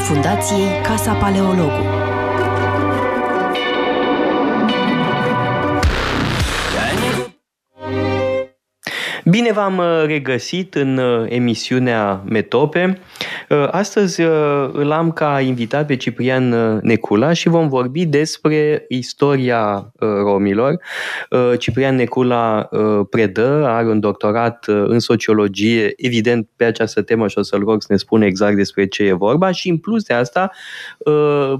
Fundației Casa Paleologu. Bine v-am uh, regăsit în uh, emisiunea Metope. Uh, Astăzi îl am ca invitat pe Ciprian Necula și vom vorbi despre istoria romilor. Ciprian Necula predă, are un doctorat în sociologie, evident pe această temă și o să-l rog să ne spună exact despre ce e vorba și în plus de asta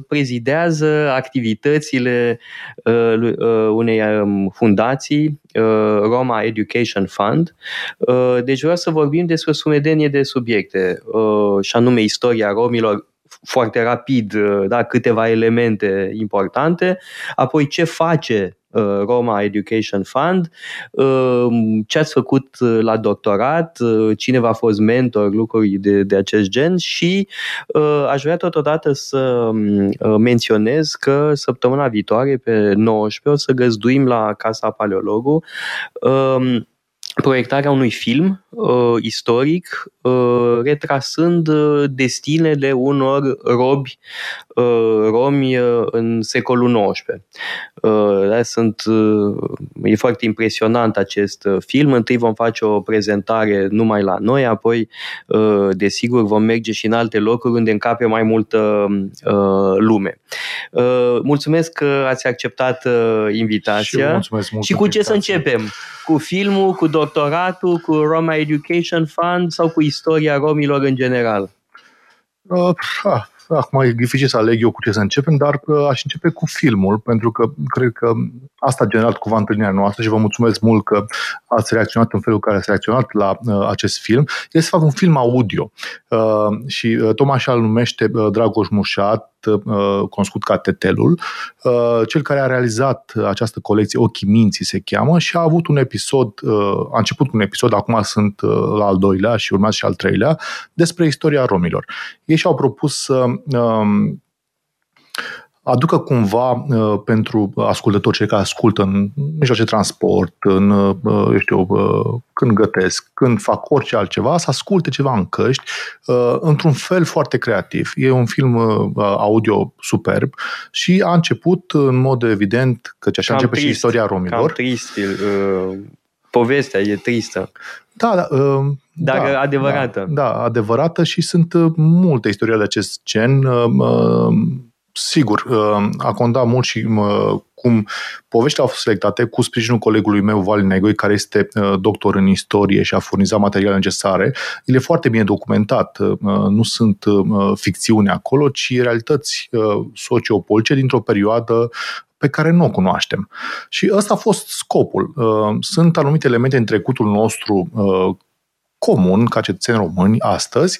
prezidează activitățile unei um, fundații Roma Education Fund. Deci vreau să vorbim despre sumedenie de subiecte, și anume istoria romilor, foarte rapid, da, câteva elemente importante, apoi ce face Roma Education Fund, ce ați făcut la doctorat, cine v-a fost mentor, lucruri de, de acest gen. Și aș vrea totodată să menționez că săptămâna viitoare, pe 19, o să găzduim la Casa Paleologu proiectarea unui film uh, istoric uh, retrasând uh, destinele unor robi uh, romi uh, în secolul XIX. Uh, da, sunt, uh, e foarte impresionant acest uh, film. Întâi vom face o prezentare numai la noi, apoi, uh, desigur, vom merge și în alte locuri unde încape mai multă uh, lume. Uh, mulțumesc că ați acceptat uh, invitația. Și, mulțumesc mult și cu ce să începem? Cu filmul, cu doctoratul, cu Roma Education Fund sau cu istoria romilor în general? Uh, ah, acum e dificil să aleg eu cu ce să începem, dar uh, aș începe cu filmul, pentru că cred că asta a generat cumva întâlnirea noastră și vă mulțumesc mult că ați reacționat în felul în care ați reacționat la uh, acest film. Este, fapt, un film audio uh, și uh, Tomaș îl numește uh, Dragoș Mușat, uh, cunoscut ca Tetelul, uh, cel care a realizat această colecție Ochii Minții se cheamă și a avut un episod, uh, a început cu un episod, acum sunt uh, la al doilea și urmează și al treilea, despre istoria romilor. Ei și-au propus să uh, aducă cumva uh, pentru ascultători, cei care ascultă în mijloace de transport, în, uh, eu știu, uh, când gătesc, când fac orice altceva, să asculte ceva în căști, uh, într-un fel foarte creativ. E un film uh, audio superb și a început în mod evident, căci așa Cam începe și trist, istoria romilor. Cam trist. Uh, povestea e tristă, Da, da, uh, dar da, adevărată. Da, da, adevărată și sunt uh, multe istorii de acest gen. Uh, uh, sigur, uh, a contat mult și uh, cum poveștile au fost selectate cu sprijinul colegului meu, Val Negoi, care este uh, doctor în istorie și a furnizat materiale necesare. El e foarte bine documentat. Uh, nu sunt uh, ficțiuni acolo, ci realități uh, sociopolitice dintr-o perioadă pe care nu o cunoaștem. Și ăsta a fost scopul. Sunt anumite elemente în trecutul nostru comun, ca cetățeni români, astăzi,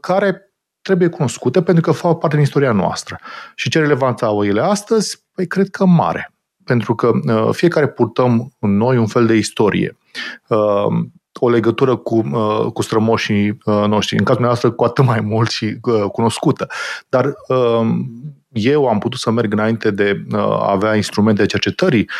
care trebuie cunoscute pentru că fac parte din istoria noastră. Și ce relevanță au ele astăzi? Păi cred că mare. Pentru că uh, fiecare purtăm în noi un fel de istorie. Uh, o legătură cu, uh, cu strămoșii uh, noștri, în cazul nostru cu atât mai mult și uh, cunoscută. Dar uh, eu am putut să merg înainte de uh, a avea instrumente de cercetării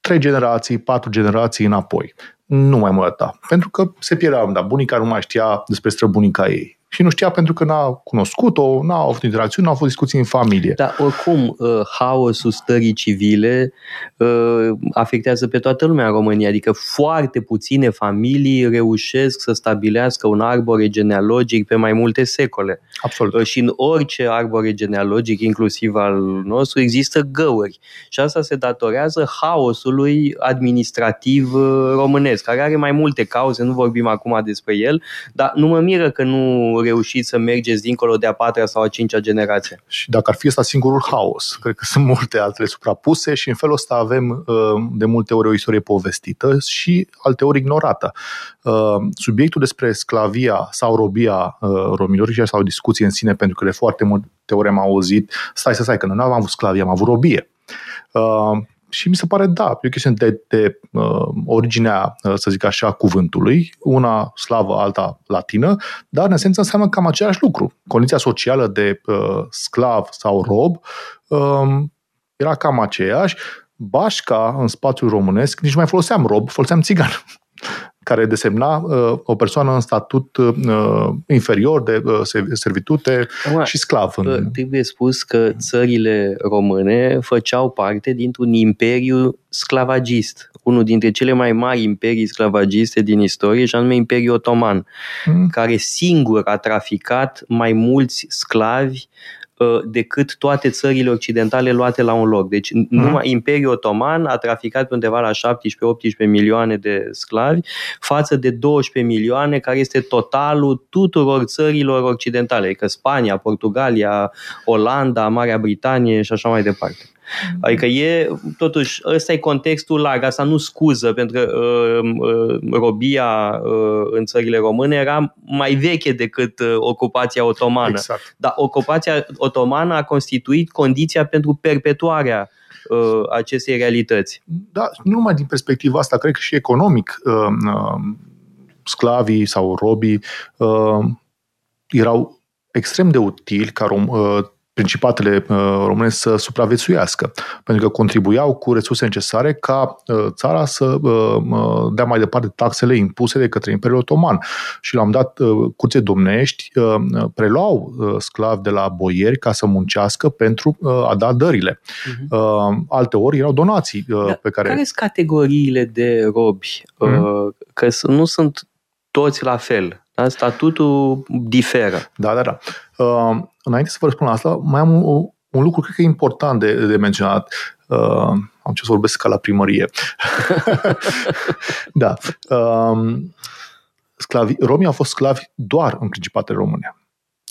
trei generații, patru generații înapoi. Nu mai mă arăta. Pentru că se pierdea, dar bunica nu mai știa despre străbunica ei și nu știa pentru că n-a cunoscut-o, n-a avut interacțiuni, n-a avut discuții în familie. Dar oricum, uh, haosul stării civile uh, afectează pe toată lumea în România, adică foarte puține familii reușesc să stabilească un arbore genealogic pe mai multe secole. Absolut. Uh, și în orice arbore genealogic, inclusiv al nostru, există găuri. Și asta se datorează haosului administrativ românesc, care are mai multe cauze, nu vorbim acum despre el, dar nu mă miră că nu reușit să mergeți dincolo de a patra sau a cincea generație. Și dacă ar fi asta singurul haos, cred că sunt multe altele suprapuse și în felul ăsta avem uh, de multe ori o istorie povestită și alte ori ignorată. Uh, subiectul despre sclavia sau robia uh, romilor și sau discuție în sine, pentru că de foarte multe ori am auzit, stai să stai, că nu am avut sclavie, am avut robie și mi se pare, da, e o chestiune de, de uh, originea, uh, să zic așa, cuvântului, una slavă, alta latină, dar în esență înseamnă cam același lucru. Condiția socială de uh, sclav sau rob uh, era cam aceeași. Bașca în spațiul românesc, nici nu mai foloseam rob, foloseam țigan care desemna uh, o persoană în statut uh, inferior de uh, servitute Acum, și sclav. În... Trebuie spus că țările române făceau parte dintr-un imperiu sclavagist, unul dintre cele mai mari imperii sclavagiste din istorie, și anume Imperiul Otoman, mm. care singur a traficat mai mulți sclavi Uh, decât toate țările occidentale luate la un loc. Deci mm. numai Imperiul Otoman a traficat pe undeva la 17-18 milioane de sclavi față de 12 milioane care este totalul tuturor țărilor occidentale, adică Spania, Portugalia, Olanda, Marea Britanie și așa mai departe. Mm-hmm. Adică e, totuși, ăsta e contextul larg, asta nu scuză, pentru că uh, uh, robia uh, în țările române era mai veche decât uh, ocupația otomană. Exact. Dar ocupația otomană a constituit condiția pentru perpetuarea uh, acestei realități. Da, nu numai din perspectiva asta, cred că și economic uh, uh, sclavii sau robii uh, erau extrem de utili ca rom, uh, principatele uh, române să supraviețuiască, pentru că contribuiau cu resurse necesare ca uh, țara să uh, dea mai departe taxele impuse de către Imperiul Otoman. Și l-am dat curțe domnești, preluau sclavi de la boieri ca să muncească pentru a da dările. Uh-huh. Alte ori erau donații da, pe care... Care sunt categoriile de robi? Uh-huh. Că nu sunt toți la fel. Da? Statutul diferă. Da, da, da. Uh, înainte să vă răspund la asta, mai am un, un lucru, cred că e important de, de menționat. Uh, am ce să vorbesc ca la primărie. da. Uh, sclavi, romii au fost sclavi doar în Principatele Române.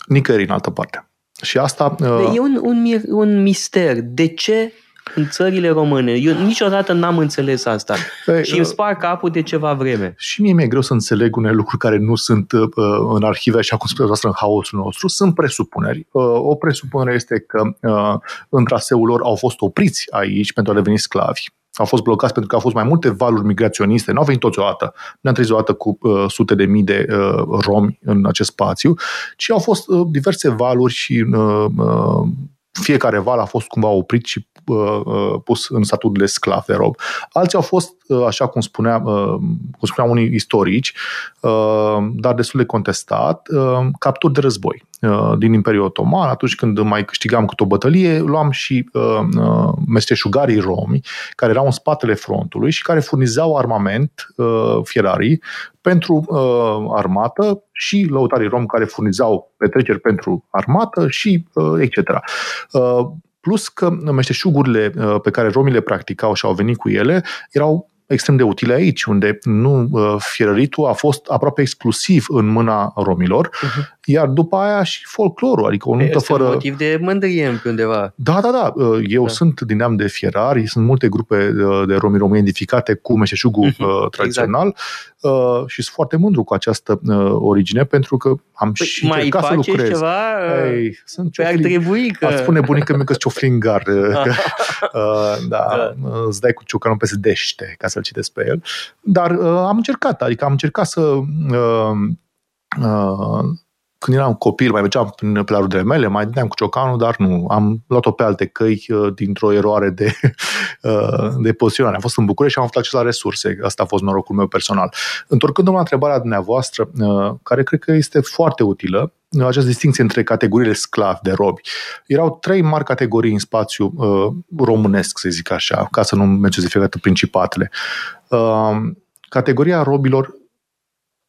Nicăieri în altă parte. Și asta... Uh... E un, un, un mister. De ce în țările române. Eu niciodată n-am înțeles asta. Ei, și îmi uh, spar capul de ceva vreme. Și mie mi-e greu să înțeleg unele lucruri care nu sunt uh, în arhive, așa cum spuneți în haosul nostru. Sunt presupuneri. Uh, o presupunere este că uh, în traseul lor au fost opriți aici pentru a deveni sclavi au fost blocați pentru că au fost mai multe valuri migraționiste, nu au venit toți odată, nu am trezit odată cu uh, sute de mii de uh, romi în acest spațiu, ci au fost uh, diverse valuri și uh, uh, fiecare val a fost cumva oprit și uh, uh, pus în statut de sclav de rob. Alții au fost, uh, așa cum, spunea, uh, cum spuneam unii istorici, uh, dar destul de contestat, uh, capturi de război uh, din Imperiul Otoman. Atunci când mai câștigam câte o bătălie, luam și uh, uh, mesteșugarii romi, care erau în spatele frontului și care furnizau armament uh, fierarii pentru uh, armată și lăutarii rom care furnizau petreceri pentru armată și uh, etc. Uh, plus că meșteșugurile uh, pe care romii le practicau și au venit cu ele erau extrem de utile aici, unde nu uh, fierăritul a fost aproape exclusiv în mâna romilor, uh-huh. Iar după aia și folclorul, adică o nuntă este fără... un motiv de mândrie pe undeva. Da, da, da. Eu da. sunt din neam de fierari, sunt multe grupe de romi români identificate cu meșteșugul uh, tradițional exact. uh, și sunt foarte mândru cu această uh, origine pentru că am păi și mai încercat să lucrez. ceva? Ei, sunt Păi ar trebui că... Ar spune bunica mică cioflingar. uh, da, da, îți dai cu ciocanul pe dește ca să-l citesc pe el. Dar uh, am încercat, adică am încercat să uh, uh, când eram copil, mai mergeam pe la rudele mele, mai dădeam cu ciocanul, dar nu. Am luat-o pe alte căi uh, dintr-o eroare de, uh, de poziționare. Am fost în București și am avut acces la resurse. Asta a fost norocul meu personal. Întorcându-mă la întrebarea dumneavoastră, uh, care cred că este foarte utilă, această distinție între categoriile sclavi de robi. Erau trei mari categorii în spațiu uh, românesc, să zic așa, ca să nu menționez fiecare principatele. Uh, categoria robilor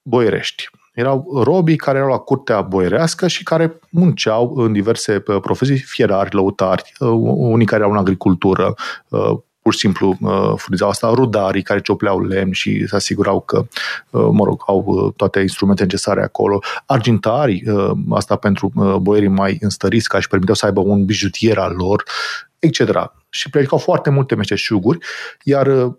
boierești erau robii care erau la curtea boierească și care munceau în diverse uh, profesii, fierari, lăutari, uh, unii care erau în agricultură, uh, pur și simplu furnizau asta, rudarii care ciopleau lemn și se asigurau că, mă rog, au toate instrumente necesare acolo, argintarii, asta pentru boierii mai înstăriți, care își permiteau să aibă un bijutier al lor, etc. Și predicau foarte multe meșteșuguri, iar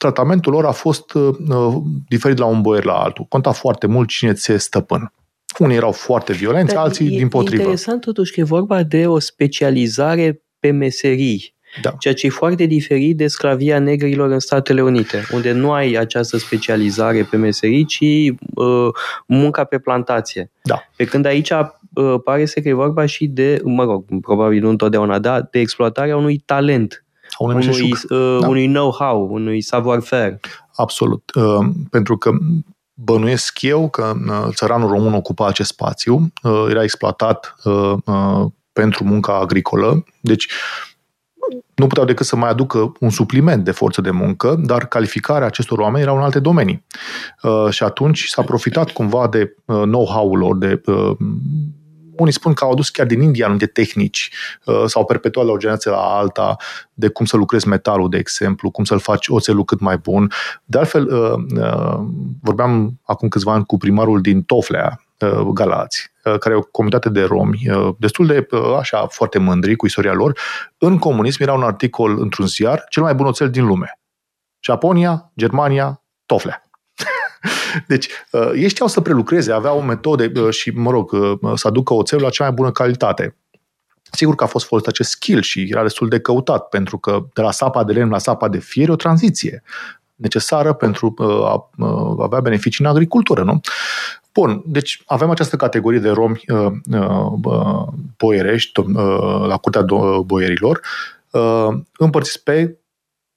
tratamentul lor a fost uh, diferit la un boier la altul. Conta foarte mult cine ți stăpân. Unii erau foarte violenți, Dar alții e, din potrivă. interesant totuși că e vorba de o specializare pe meserii. Da. Ceea ce e foarte diferit de sclavia negrilor în Statele Unite, unde nu ai această specializare pe meserii, ci uh, munca pe plantație. Da. Pe când aici uh, pare să că e vorba și de, mă rog, probabil nu întotdeauna, da, de exploatarea unui talent unui, unui, uh, da. unui know-how, unui savoir-faire. Absolut. Uh, pentru că bănuiesc eu că uh, țăranul român ocupa acest spațiu, uh, era exploatat uh, uh, pentru munca agricolă, deci nu puteau decât să mai aducă un supliment de forță de muncă, dar calificarea acestor oameni era în alte domenii. Uh, și atunci s-a profitat cumva de uh, know-how-ul lor, de uh, unii spun că au adus chiar din India anumite tehnici, uh, s-au perpetuat la o generație la alta, de cum să lucrezi metalul, de exemplu, cum să-l faci oțelul cât mai bun. De altfel, uh, uh, vorbeam acum câțiva ani cu primarul din Toflea, Galați, care e o comunitate de romi, destul de așa foarte mândri cu istoria lor. În comunism era un articol într-un ziar, cel mai bun oțel din lume. Japonia, Germania, Toflea. Deci, uh, ei știau să prelucreze, aveau metode uh, și, mă rog, uh, să aducă oțelul la cea mai bună calitate. Sigur că a fost folosit acest skill și era destul de căutat, pentru că de la sapa de lemn la sapa de fier e o tranziție necesară pentru a avea beneficii în agricultură, nu? Bun, deci avem această categorie de romi boierești la curtea boierilor, împărțiți pe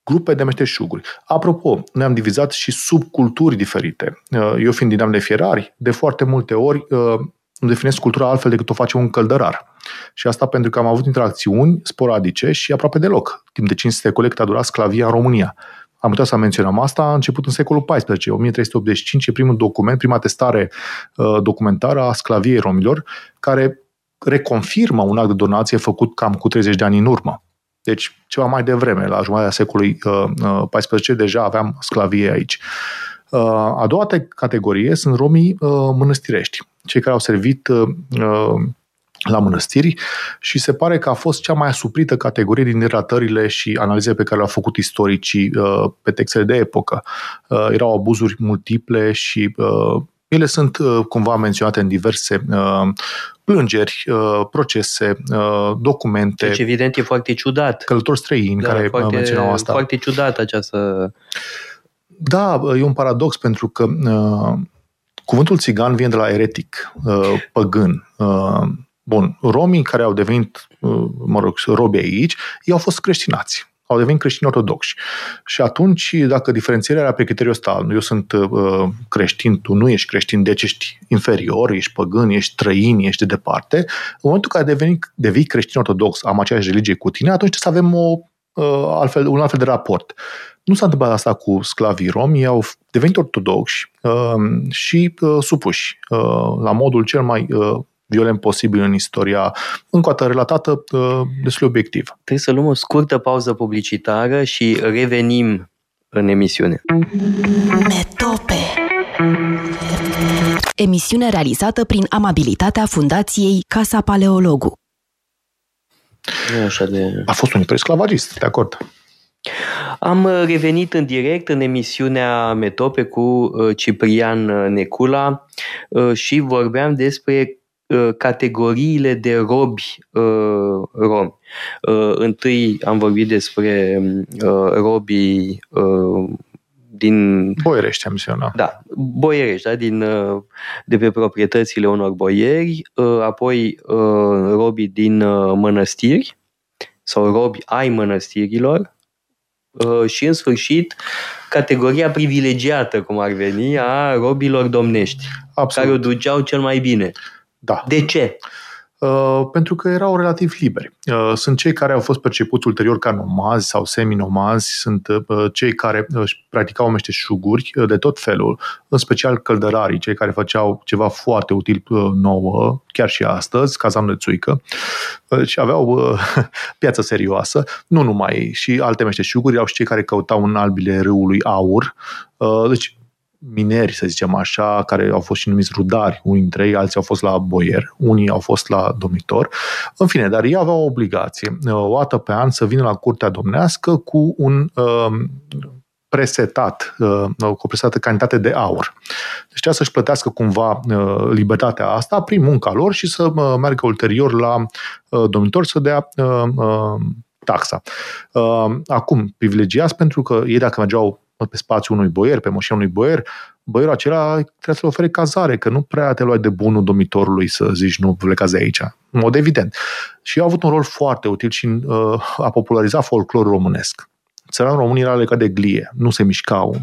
grupe de meșteșuguri. Apropo, noi am divizat și subculturi diferite. Uh, eu fiind din am de fierari, de foarte multe ori uh, îmi definesc cultura altfel decât o face un căldărar. Și asta pentru că am avut interacțiuni sporadice și aproape deloc. Timp de 5 secole cât a durat sclavia în România. Am putea să menționăm asta, a început în secolul XIV, 1385, e primul document, prima testare uh, documentară a sclaviei romilor, care reconfirmă un act de donație făcut cam cu 30 de ani în urmă. Deci, ceva mai devreme, la jumătatea secolului XIV, uh, deja aveam sclavie aici. Uh, a doua categorie sunt romii uh, mănăstirești, cei care au servit la mănăstiri și se pare că a fost cea mai asuprită categorie din relatările și analize pe care le-au făcut istoricii pe textele de epocă. Erau abuzuri multiple și ele sunt cumva menționate în diverse plângeri, uh, procese, uh, documente. Deci, evident, e foarte ciudat. Călători străini da, care foarte, menționau asta. Foarte ciudat această... Da, e un paradox pentru că uh, cuvântul țigan vine de la eretic, uh, păgân. Uh, bun, romii care au devenit, uh, mă rog, robi aici, ei au fost creștinați au devenit creștini ortodoxi. Și atunci, dacă diferențierea era pe criteriul ăsta, eu sunt uh, creștin, tu nu ești creștin, deci ești inferior, ești păgân, ești străin, ești de departe, în momentul în care deveni, devii creștin ortodox, am aceeași religie cu tine, atunci trebuie să avem o, uh, altfel, un altfel de raport. Nu s-a întâmplat asta cu sclavii romi, ei au devenit ortodoxi uh, și uh, supuși uh, la modul cel mai uh, violent posibil în istoria, încă o dată relatată uh, destul de obiectiv. Trebuie să luăm o scurtă pauză publicitară și revenim în emisiune. Metope emisiune realizată prin amabilitatea Fundației Casa Paleologu. Nu așa de... A fost un imperiu sclavagist, de acord. Am revenit în direct în emisiunea Metope cu uh, Ciprian uh, Necula uh, și vorbeam despre categoriile de robi romi. Întâi am vorbit despre robii din... Boierești am zis Da, boierești, da, din, de pe proprietățile unor boieri, apoi robii din mănăstiri sau robi ai mănăstirilor și în sfârșit categoria privilegiată, cum ar veni, a robilor domnești, Absolut. care o duceau cel mai bine. Da. De ce? Uh, pentru că erau relativ liberi. Uh, sunt cei care au fost percepuți ulterior ca nomazi sau semi-nomazi, sunt uh, cei care își practicau meșteșuguri de tot felul, în special căldărarii, cei care făceau ceva foarte util nouă, chiar și astăzi, cazam de țuică, și aveau piață serioasă, nu numai, și alte meșteșuguri, erau și cei care căutau în albile râului aur, deci mineri, să zicem așa, care au fost și numiți rudari, unii dintre ei, alții au fost la boier, unii au fost la domnitor. În fine, dar ei aveau o obligație, o dată pe an, să vină la curtea domnească cu un uh, presetat, uh, cu o presetată cantitate de aur. Deci trebuia să-și plătească cumva uh, libertatea asta prin munca lor și să uh, meargă ulterior la uh, domnitor să dea uh, uh, taxa. Uh, acum, privilegiați pentru că ei dacă mergeau pe spațiul unui boier, pe mașina unui boier, boierul acela trebuie să-l ofere cazare, că nu prea te luai de bunul domitorului să zici nu plecați de aici. În mod evident. Și a avut un rol foarte util și uh, a popularizat folclorul românesc. Țăranul român era legat de glie, nu se mișcau,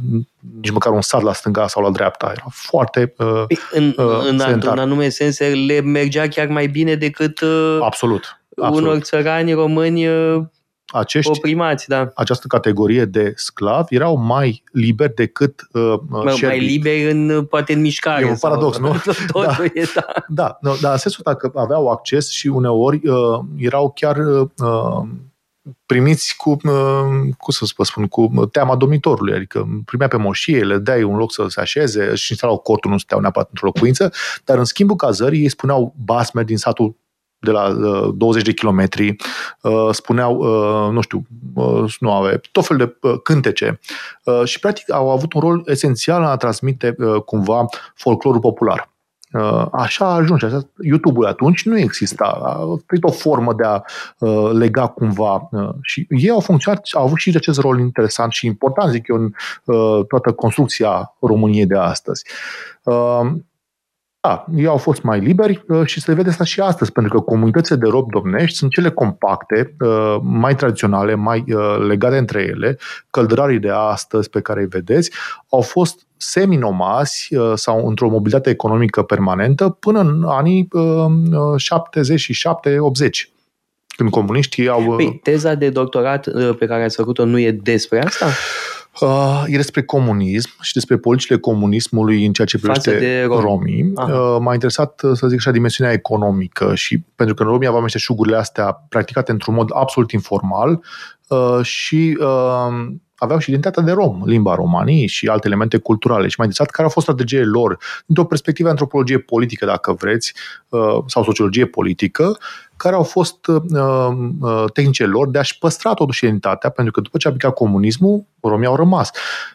nici măcar un sat la stânga sau la dreapta. Era foarte uh, păi, în, uh, în, în anume sens, le mergea chiar mai bine decât uh, absolut, absolut. unor țărani români uh, acești, oprimați, da. această categorie de sclavi erau mai liberi decât uh, Mă, Mai liberi în, poate în mișcare. E un paradox, sau, nu? da. E, da. Da, no, dar în sensul că aveau acces și uneori uh, erau chiar uh, primiți cu, uh, cum să vă spun, cu teama domnitorului, adică primea pe moșie, le dai un loc să se așeze, își instalau cortul, nu stăteau neapărat într-o locuință, dar în schimbul cazării ei spuneau basme din satul de la uh, 20 de kilometri, uh, spuneau, uh, nu știu, uh, nu avea, tot fel de uh, cântece uh, și practic au avut un rol esențial în a transmite uh, cumva folclorul popular. Uh, așa ajunge. YouTube-ul atunci nu exista. A fost o formă de a uh, lega cumva. Uh, și ei au funcționat, au avut și acest rol interesant și important, zic eu, în uh, toată construcția României de astăzi. Uh, da, ei au fost mai liberi uh, și se vede asta și astăzi, pentru că comunitățile de rob domnești sunt cele compacte, uh, mai tradiționale, mai uh, legate între ele. Căldărarii de astăzi pe care îi vedeți au fost semi-nomazi sau într-o mobilitate economică permanentă până în anii 77-80 când comuniștii au... Păi, teza de doctorat pe care ați făcut-o nu e despre asta? Uh, e despre comunism și despre politicile comunismului în ceea ce privește de rom. romii. Uh, m-a interesat, să zic așa, dimensiunea economică și pentru că în Romia aveam șugurile astea practicate într-un mod absolut informal uh, și uh, aveau și identitatea de rom, limba romanii și alte elemente culturale. Și mai interesat care au fost strategiile lor, dintr-o perspectivă antropologie politică, dacă vreți, uh, sau sociologie politică, care au fost uh, uh, tehnicile lor de a-și păstra totuși identitatea, pentru că după ce a picat comunismul, romii au rămas.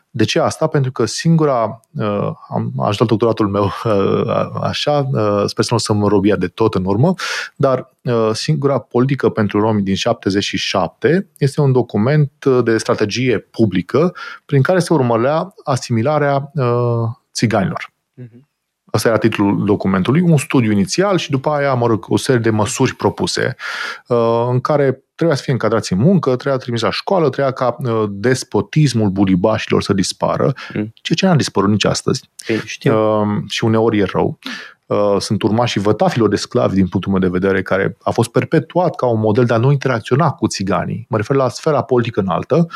De ce asta? Pentru că singura, uh, am ajutat doctoratul meu uh, așa, uh, sper să nu să mă robia de tot în urmă, dar uh, singura politică pentru romi din 77 este un document de strategie publică prin care se urmărea asimilarea uh, țiganilor. Uh-huh. Asta era titlul documentului, un studiu inițial și după aia, mă rog, o serie de măsuri propuse uh, în care trebuia să fie încadrați în muncă, trebuia trimis la școală, trebuia ca uh, despotismul bulibașilor să dispară, mm. ceea ce n-a dispărut nici astăzi. Ei, știu. Uh, și uneori e rău. Sunt urmașii vătafilor de sclavi, din punctul meu de vedere, care a fost perpetuat ca un model de a nu interacționa cu țiganii. Mă refer la sfera politică înaltă,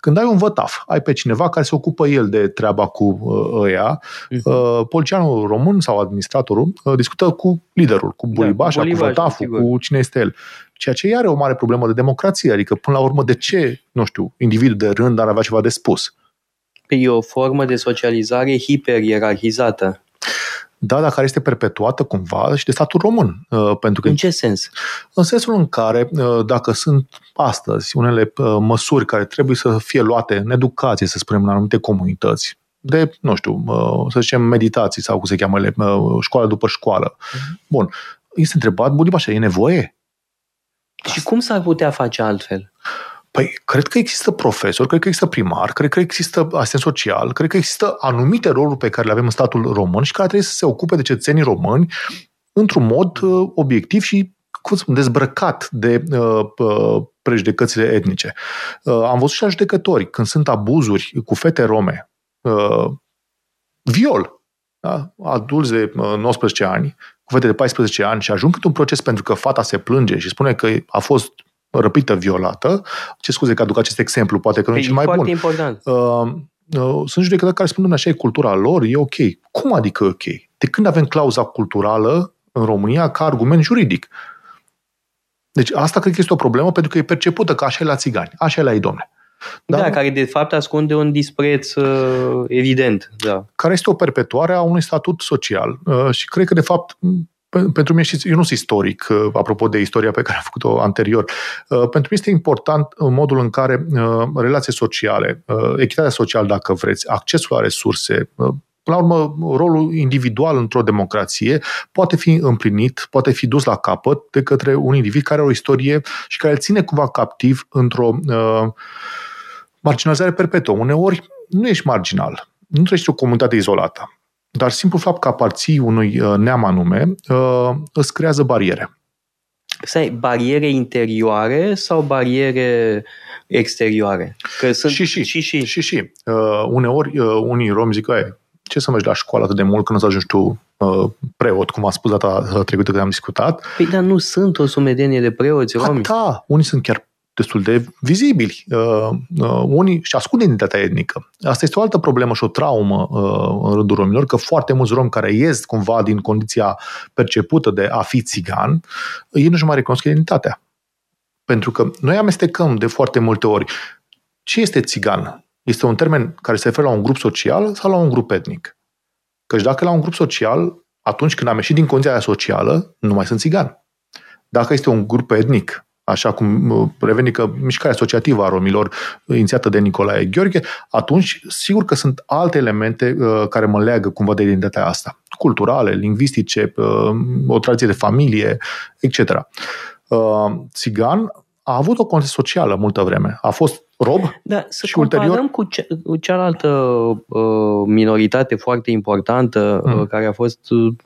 când ai un vătaf, ai pe cineva care se ocupă el de treaba cu uh, ăia, uh, polițianul român sau administratorul uh, discută cu liderul, cu bulibașa, da, cu, cu vătaful, sigur. cu cine este el. Ceea ce are o mare problemă de democrație, adică până la urmă de ce, nu știu, individul de rând ar avea ceva de spus? E o formă de socializare hiper-ierarhizată. Da, dar care este perpetuată cumva și de statul român. Uh, pentru că, în ce sens? În sensul în care, uh, dacă sunt astăzi unele uh, măsuri care trebuie să fie luate în educație, să spunem, în anumite comunități, de, nu știu, să zicem, meditații sau cum se cheamă, școală după școală. Uh-huh. Bun. Este întrebat, bun, așa, e nevoie? Și cum s-ar putea face altfel? Păi, cred că există profesori, cred că există primar, cred că există asistent social, cred că există anumite roluri pe care le avem în statul român și care trebuie să se ocupe de cetățenii români într-un mod uh, obiectiv și cum spun, dezbrăcat de uh, uh, prejudecățile etnice. Uh, am văzut și la judecători, când sunt abuzuri cu fete rome, uh, viol, da? adulți de uh, 19 ani, cu fete de 14 ani și ajung într-un proces pentru că fata se plânge și spune că a fost răpită, violată. Ce scuze că aduc acest exemplu, poate că nu e păi, cel mai bun. important. Uh, uh, sunt judecători care spun, așa e cultura lor, e ok. Cum adică ok? De când avem clauza culturală în România ca argument juridic? Deci asta cred că este o problemă pentru că e percepută ca așa e la țigani, așa e la ei, domne. Da, da, care de fapt ascunde un dispreț uh, evident. Da. Care este o perpetuare a unui statut social. Uh, și cred că de fapt pentru mine, știți, eu nu sunt istoric, uh, apropo de istoria pe care am făcut-o anterior. Uh, pentru mine este important modul în care uh, relații sociale, echitatea socială, dacă vreți, accesul la resurse, Până la urmă, rolul individual într-o democrație poate fi împlinit, poate fi dus la capăt de către un individ care are o istorie și care îl ține cumva captiv într-o uh, marginalizare perpetuă. Uneori nu ești marginal, nu trăiești o comunitate izolată. Dar simplu fapt că aparții unui uh, neam anume uh, îți creează bariere. Să bariere interioare sau bariere exterioare? Că sunt și și. și, și. și, și. Uh, uneori uh, unii romi zic, ce să mergi la școală atât de mult când o să ajungi tu uh, preot, cum a spus data trecută când am discutat. Păi, dar nu sunt o sumedenie de preoți romi. Da, unii sunt chiar destul de vizibili. Uh, uh, unii și ascund identitatea etnică. Asta este o altă problemă și o traumă uh, în rândul romilor, că foarte mulți romi care ies cumva din condiția percepută de a fi țigan, ei nu-și mai recunosc identitatea. Pentru că noi amestecăm de foarte multe ori ce este țigan. Este un termen care se referă la un grup social sau la un grup etnic. Căci dacă la un grup social, atunci când am ieșit din condiția socială, nu mai sunt țigan. Dacă este un grup etnic așa cum uh, revenică mișcarea asociativă a romilor inițiată de Nicolae Gheorghe, atunci sigur că sunt alte elemente uh, care mă leagă cumva de identitatea asta. Culturale, lingvistice, uh, o tradiție de familie, etc. Uh, țigan a avut o condiție socială multă vreme. A fost rob da, să și comparăm ulterior... cu, ce, cu cealaltă uh, minoritate foarte importantă mm. uh, care a fost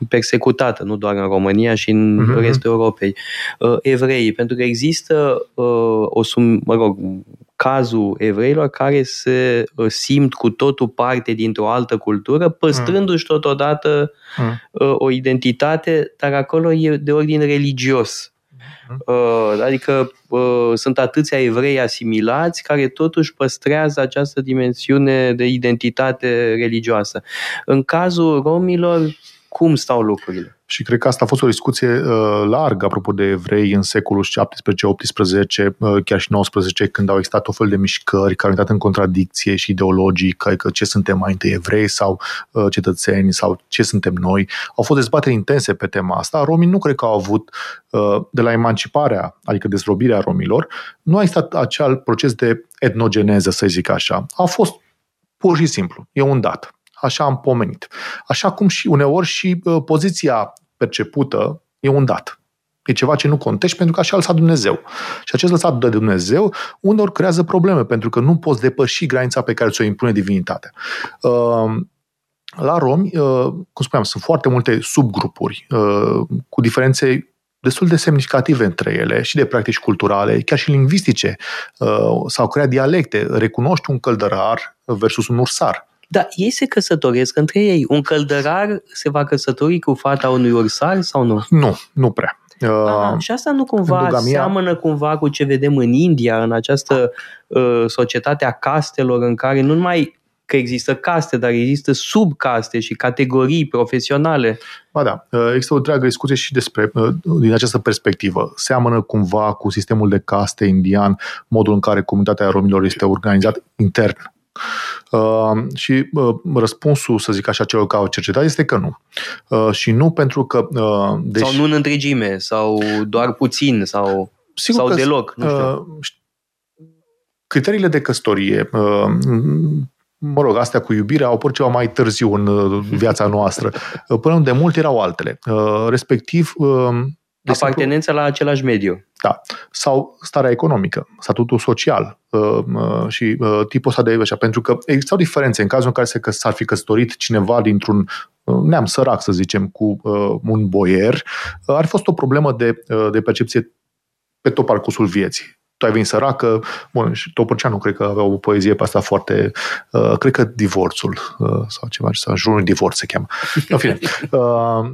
persecutată, nu doar în România, și în mm-hmm. restul Europei, uh, evreii. Pentru că există uh, o sum, mă rog, cazul evreilor care se uh, simt cu totul parte dintr-o altă cultură, păstrându-și totodată mm. uh, o identitate, dar acolo e de ordin religios. Uh, adică uh, sunt atâția evrei asimilați care totuși păstrează această dimensiune de identitate religioasă. În cazul romilor, cum stau lucrurile? Și cred că asta a fost o discuție uh, largă, apropo de evrei, în secolul 17-18, uh, chiar și 19, când au existat o fel de mișcări care au intrat în contradicție și ideologic, că, că ce suntem mai întâi evrei sau uh, cetățeni sau ce suntem noi. Au fost dezbateri intense pe tema asta. Romii nu cred că au avut, uh, de la emanciparea, adică dezrobirea romilor, nu a existat acel proces de etnogeneză, să zic așa. A fost pur și simplu. E un dat așa am pomenit. Așa cum și uneori și uh, poziția percepută e un dat. E ceva ce nu contești pentru că așa a lăsat Dumnezeu. Și acest lăsat de Dumnezeu uneori creează probleme pentru că nu poți depăși granița pe care ți-o impune divinitatea. Uh, la romi, uh, cum spuneam, sunt foarte multe subgrupuri cu diferențe destul de semnificative între ele și de practici culturale, chiar și lingvistice. S-au creat dialecte. Recunoști un căldărar versus un ursar. Dar ei se căsătoresc între ei. Un căldărar se va căsători cu fata unui ursar sau nu? Nu, nu prea. Aha, și asta nu cumva Endogamia... seamănă cumva cu ce vedem în India, în această uh, societate a castelor în care nu numai că există caste, dar există subcaste și categorii profesionale. Ba da, uh, există o întreagă discuție și despre, uh, din această perspectivă. Seamănă cumva cu sistemul de caste indian, modul în care comunitatea romilor este organizat intern Uh, și uh, răspunsul, să zic așa, celor care au cercetat este că nu. Uh, și nu pentru că... Uh, deși... Sau nu în întregime, sau doar puțin, sau, Sigur sau că, deloc, nu știu. Uh, criteriile de căsătorie, uh, mă rog, astea cu iubirea au apărut ceva mai târziu în uh, viața noastră. Uh, până de mult erau altele. Uh, respectiv, de Apartenența simplu, la același mediu. Da. Sau starea economică, statutul social uh, uh, și uh, tipul ăsta de așa. Pentru că existau diferențe în cazul în care se, s-ar fi căsătorit cineva dintr-un uh, neam sărac, să zicem, cu uh, un boier, uh, ar fi fost o problemă de, uh, de percepție pe tot parcursul vieții tu ai venit săracă, bun, și Topărceanu cred că avea o poezie pe asta foarte, uh, cred că divorțul uh, sau ceva, sau jurul divorț se cheamă. În fine, uh,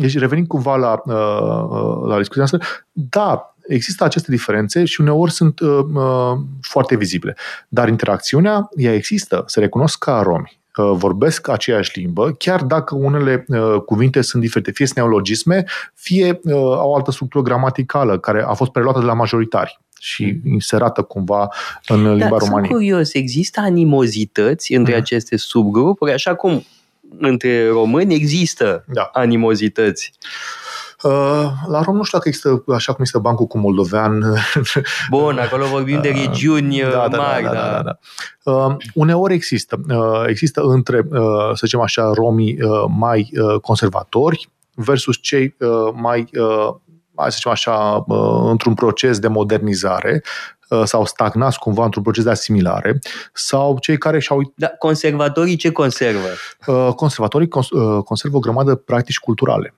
deci revenind cumva la, uh, la discuția noastră, da, există aceste diferențe și uneori sunt uh, uh, foarte vizibile. Dar interacțiunea, ea există, se recunosc ca romi vorbesc aceeași limbă, chiar dacă unele uh, cuvinte sunt diferite, fie sunt neologisme, fie uh, au altă structură gramaticală care a fost preluată de la majoritari și mm. inserată cumva în limba da, română. Sunt curios, există animozități între mm. aceste subgrupuri, așa cum între români există da. animozități. Uh, la rom nu știu dacă există, așa cum există bancul cu moldovean. Bun, acolo vorbim de uh, regiuni uh, da, da, mari. Da, da, da, da. da. Uh, uneori există. Uh, există între, uh, să zicem așa, romii uh, mai uh, conservatori versus cei uh, mai uh, hai să zicem așa, într-un proces de modernizare sau stagnați cumva într-un proces de asimilare, sau cei care și-au... Da, conservatorii ce conservă? Conservatorii conservă o grămadă de practici culturale.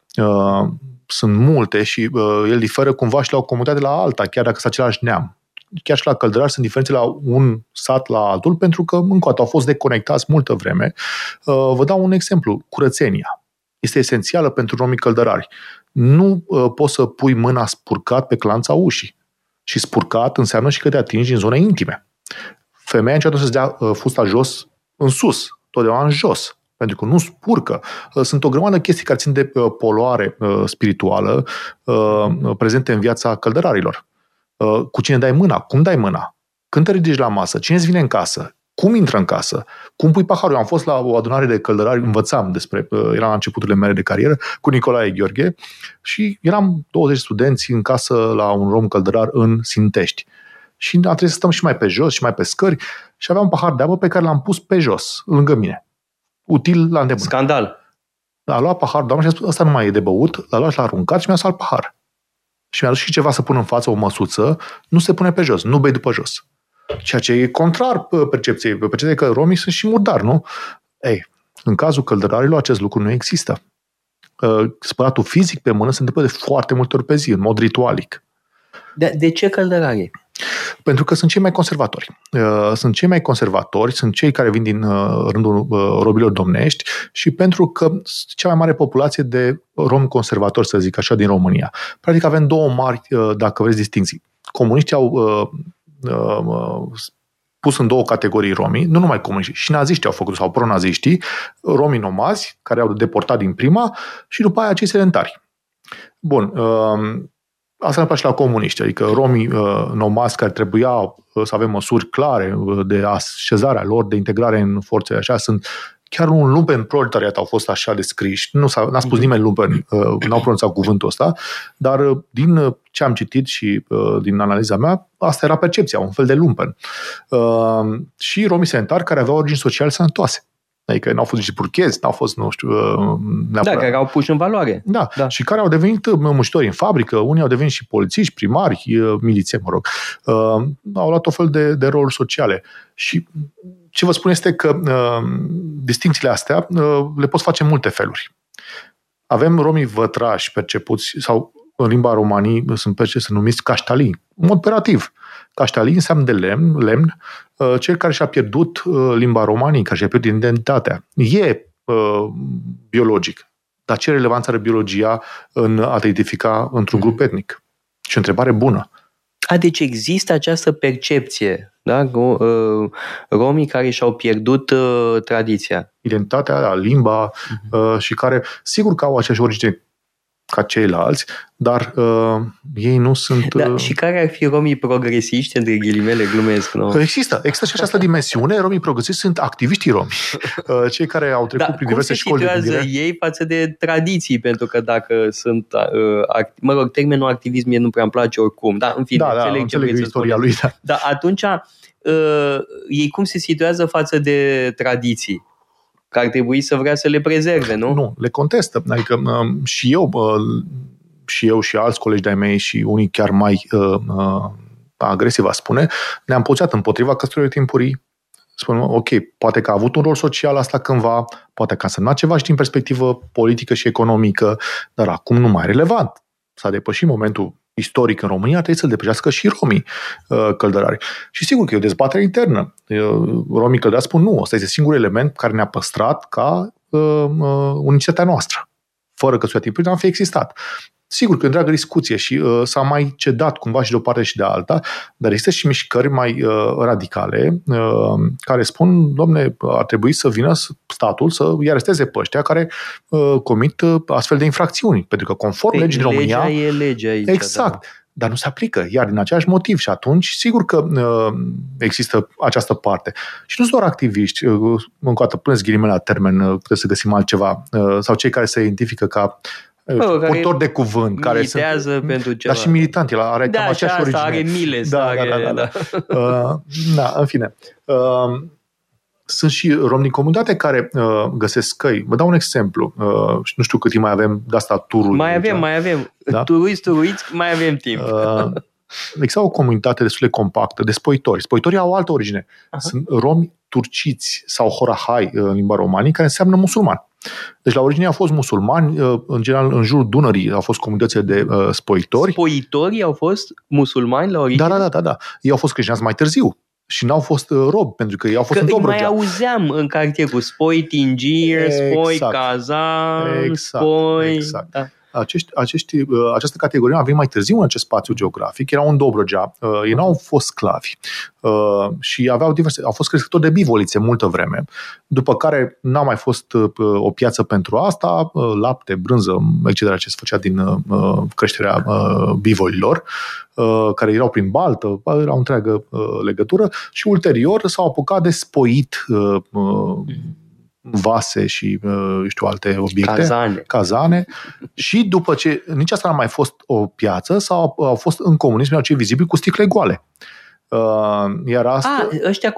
Sunt multe și el diferă cumva și la o comunitate de la alta, chiar dacă sunt același neam chiar și la căldărari sunt diferențe la un sat la altul, pentru că, încă o dată, au fost deconectați multă vreme. Vă dau un exemplu, curățenia. Este esențială pentru romii căldărari nu uh, poți să pui mâna spurcat pe clanța ușii. Și spurcat înseamnă și că te atingi în zone intime. Femeia încearcă să-ți dea uh, fusta jos în sus, totdeauna în jos, pentru că nu spurcă. Uh, sunt o grămadă chestii care țin de uh, poluare uh, spirituală uh, prezente în viața căldărarilor. Uh, cu cine dai mâna? Cum dai mâna? Când te ridici la masă? Cine îți vine în casă? Cum intră în casă, cum pui paharul. Eu am fost la o adunare de căldărari, învățam despre, uh, eram la începuturile mele de carieră, cu Nicolae Gheorghe și eram 20 studenți în casă la un rom căldărar în Sintești. Și a trebuit să stăm și mai pe jos și mai pe scări și aveam un pahar de apă pe care l-am pus pe jos, lângă mine. Util la îndemână. Scandal. A luat pahar, doamna, și a spus, ăsta nu mai e de băut, l-a luat și l-a aruncat și mi-a salt pahar. Și mi-a dus și ceva să pun în față, o măsuță, nu se pune pe jos, nu bei după jos. Ceea ce e contrar percepției. Percepției că romii sunt și murdari, nu? Ei, în cazul căldărarilor acest lucru nu există. Uh, spălatul fizic pe mână se întâmplă de foarte multe ori pe zi, în mod ritualic. De, de ce căldărari? Pentru că sunt cei mai conservatori. Uh, sunt cei mai conservatori, sunt cei care vin din uh, rândul robilor domnești și pentru că cea mai mare populație de romi conservatori, să zic așa, din România. Practic avem două mari, dacă vreți, distinții. Comuniștii au Uh, pus în două categorii romii, nu numai comuniști, și naziștii au făcut, sau pronaziștii, romii nomazi, care au deportat din prima, și după aia cei sedentari. Bun, uh, asta ne place la comuniști, adică romii uh, nomazi care trebuia să avem măsuri clare de așezarea lor, de integrare în forțe așa, sunt chiar un lumpen proletariat au fost așa descriși. Nu s-a, n-a spus mhm. nimeni lumpen, uh, n-au pronunțat cuvântul ăsta, dar uh, din uh, ce am citit și din analiza mea, asta era percepția, un fel de lumpen. Și romii sedentari care aveau origini sociale sănătoase. Adică n-au fost niște purchezi, n-au fost, nu știu... Neapărat. Da, care au pus în valoare. Da, da, și care au devenit muncitori în fabrică, unii au devenit și polițiști, primari, miliție, mă rog. Au luat o fel de, de roluri sociale. Și ce vă spun este că uh, distințiile astea uh, le poți face în multe feluri. Avem romii vătrași percepuți, sau în limba romanii sunt pe ce se numiți caștalii, în mod operativ. Caștalii înseamnă de lemn, lemn, uh, cel care și-a pierdut uh, limba romanii, care și-a pierdut identitatea. E uh, biologic, dar ce relevanță are biologia în a te identifica într-un grup etnic? Și o întrebare bună. A, deci există această percepție, da? Uh, romii care și-au pierdut uh, tradiția. Identitatea, limba uh-huh. și care, sigur că au aceeași origine ca ceilalți, dar uh, ei nu sunt... Da, uh... și care ar fi romii progresiști, între ghilimele, glumesc, nu? Există, există și această dimensiune. Romii progresiști sunt activiștii romi. Uh, cei care au trecut da, prin diverse școli de gândire. ei față de tradiții? Pentru că dacă sunt... Uh, mă rog, termenul activism mie nu prea îmi place oricum. Da, în fine, da, da, înțeleg, înțeleg ce istoria lui. Da. Dar atunci, uh, ei cum se situează față de tradiții? Că ar trebui să vrea să le prezerve, nu? Nu, le contestă. Adică uh, și eu, uh, și eu și alți colegi de-ai mei și unii chiar mai uh, uh, agresiv, aș spune, ne-am poziționat împotriva căsătorii timpurii. Spunem, ok, poate că a avut un rol social asta cândva, poate că a însemnat ceva și din perspectivă politică și economică, dar acum nu mai e relevant. S-a depășit momentul istoric în România, trebuie să-l depășească și romii uh, căldărari. Și sigur că e o dezbatere internă. Uh, romii căldărari spun nu, ăsta este singurul element care ne-a păstrat ca uh, uh, unicitatea noastră. Fără că timpul n-am fi existat. Sigur că e o întreagă discuție și uh, s-a mai cedat cumva și de o parte și de alta, dar există și mișcări mai uh, radicale uh, care spun, domne, ar trebui să vină statul să îi aresteze pe ăștia care uh, comit uh, astfel de infracțiuni. Pentru că conform legii din România... e lege aici. Exact. Da dar nu se aplică, iar din același motiv. Și atunci, sigur că uh, există această parte. Și nu sunt doar activiști, uh, încă o dată, până ghilimele la termen, uh, trebuie să găsim altceva, uh, sau cei care se identifică ca purtor de cuvânt. Care sunt, pentru ceva. Dar și militant, el are da, cam aceeași origine. are mile. Da, are, da, da, da. Da. uh, da, în fine. Uh, sunt și romi din comunitate care uh, găsesc căi. Vă dau un exemplu. Uh, nu știu cât timp mai avem de asta turul. Mai avem, mai avem. Da? Turuiți, turuiți, mai avem timp. Uh, există o comunitate destul de compactă de spoitori. Spoitorii au o altă origine. Aha. Sunt romi turciți sau horahai în limba romanii, care înseamnă musulman. Deci la origine au fost musulmani, uh, în general în jurul Dunării au fost comunități de uh, spoitori. Spoitorii au fost musulmani la origine? Da, da, da, da. da. Ei au fost creștinați mai târziu și n-au fost uh, rob, pentru că ei au fost că în Dobrogea. mai auzeam în cartier cu spoi tingir, exact. spoi cazan, exact. spoi... Exact. Da acești, acești, uh, această categorie a venit mai târziu în acest spațiu geografic, erau în Dobrogea, uh, ei n-au fost sclavi uh, și aveau diverse, au fost crescători de bivolițe multă vreme, după care n-a mai fost o piață pentru asta, lapte, brânză, etc., ce se făcea din creșterea bivolilor, care erau prin baltă, era o întreagă legătură și ulterior s-au apucat de spoit vase și, uh, știu, alte obiecte. Cazane. Cazane. Și după ce nici asta n-a mai fost o piață, sau au fost în comunism cei vizibili cu sticle goale. Uh, iar asta... A, ăștia,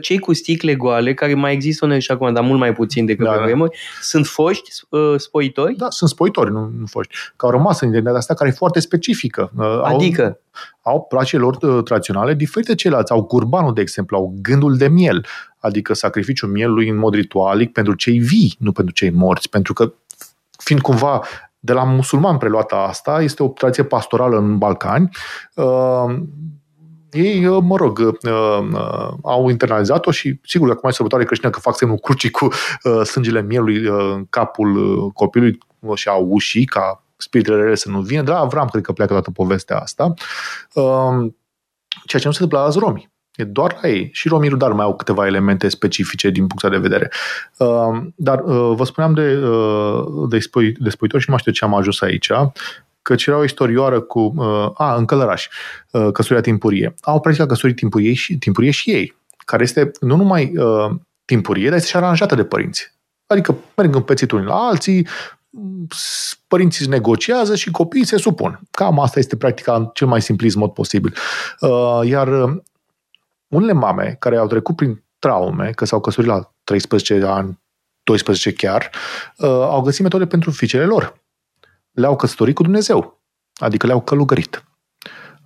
cei cu sticle goale, care mai există unele și acum, dar mult mai puțin decât da, pe da. vremuri, sunt foști uh, spoitori? Da, sunt spoitori, nu, nu foști. Că au rămas în identitatea asta care e foarte specifică. Uh, adică? Au, au placele lor uh, tradiționale diferite ceilalți. Au curbanul, de exemplu, au gândul de miel, adică sacrificiul mielului în mod ritualic pentru cei vii, nu pentru cei morți, pentru că fiind cumva de la musulman preluată asta, este o tradiție pastorală în Balcani, uh, ei, uh, mă rog, uh, uh, au internalizat-o și, sigur, acum e sărbătoare creștină că fac semnul crucii cu uh, sângele mielului uh, în capul uh, copilului și a ușii, ca spiritele rele să nu vină. De la Avram cred că pleacă toată povestea asta. Uh, ceea ce nu se întâmplă la romi. E doar la ei. Și romii dar mai au câteva elemente specifice din punctul de vedere. Uh, dar uh, vă spuneam de, uh, de, spui, de spuitor și nu știu ce am ajuns aici căci era o istorioară cu, uh, a, în Călăraș, uh, căsătoria timpurie. Au practicat căsătorii timpurie și, timpurie și ei, care este nu numai uh, timpurie, dar este și aranjată de părinți. Adică merg în pețitul unii la alții, părinții negociază și copiii se supun. Cam asta este practica în cel mai simplist mod posibil. Uh, iar uh, unele mame care au trecut prin traume, că s-au căsătorit la 13 ani, 12 chiar, uh, au găsit metode pentru fiicele lor le-au căsătorit cu Dumnezeu, adică le-au călugărit.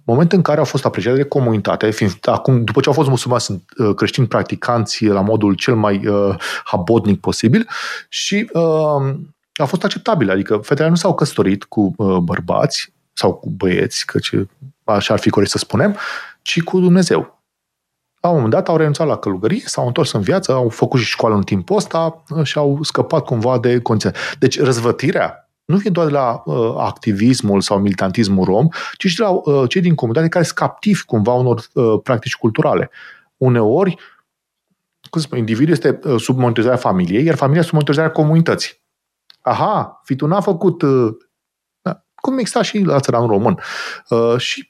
Moment în care au fost apreciate de comunitate, fiind acum, după ce au fost musulmani, sunt uh, creștini practicanți la modul cel mai uh, habodnic posibil și uh, a fost acceptabil, adică fetele nu s-au căsătorit cu uh, bărbați sau cu băieți, căci așa ar fi corect să spunem, ci cu Dumnezeu. La un moment dat au renunțat la călugărie, s-au întors în viață, au făcut și școală în timpul ăsta uh, și au scăpat cumva de condiții. Deci răzvătirea nu vine doar de la uh, activismul sau militantismul rom, ci și de la uh, cei din comunitate care sunt captivi cumva unor uh, practici culturale. Uneori, cum spun, individul este uh, sub monitorizarea familiei, iar familia sub monitorizarea comunității. Aha, fi tu n-a făcut uh, da. cum exista și la țăranul român. Uh, și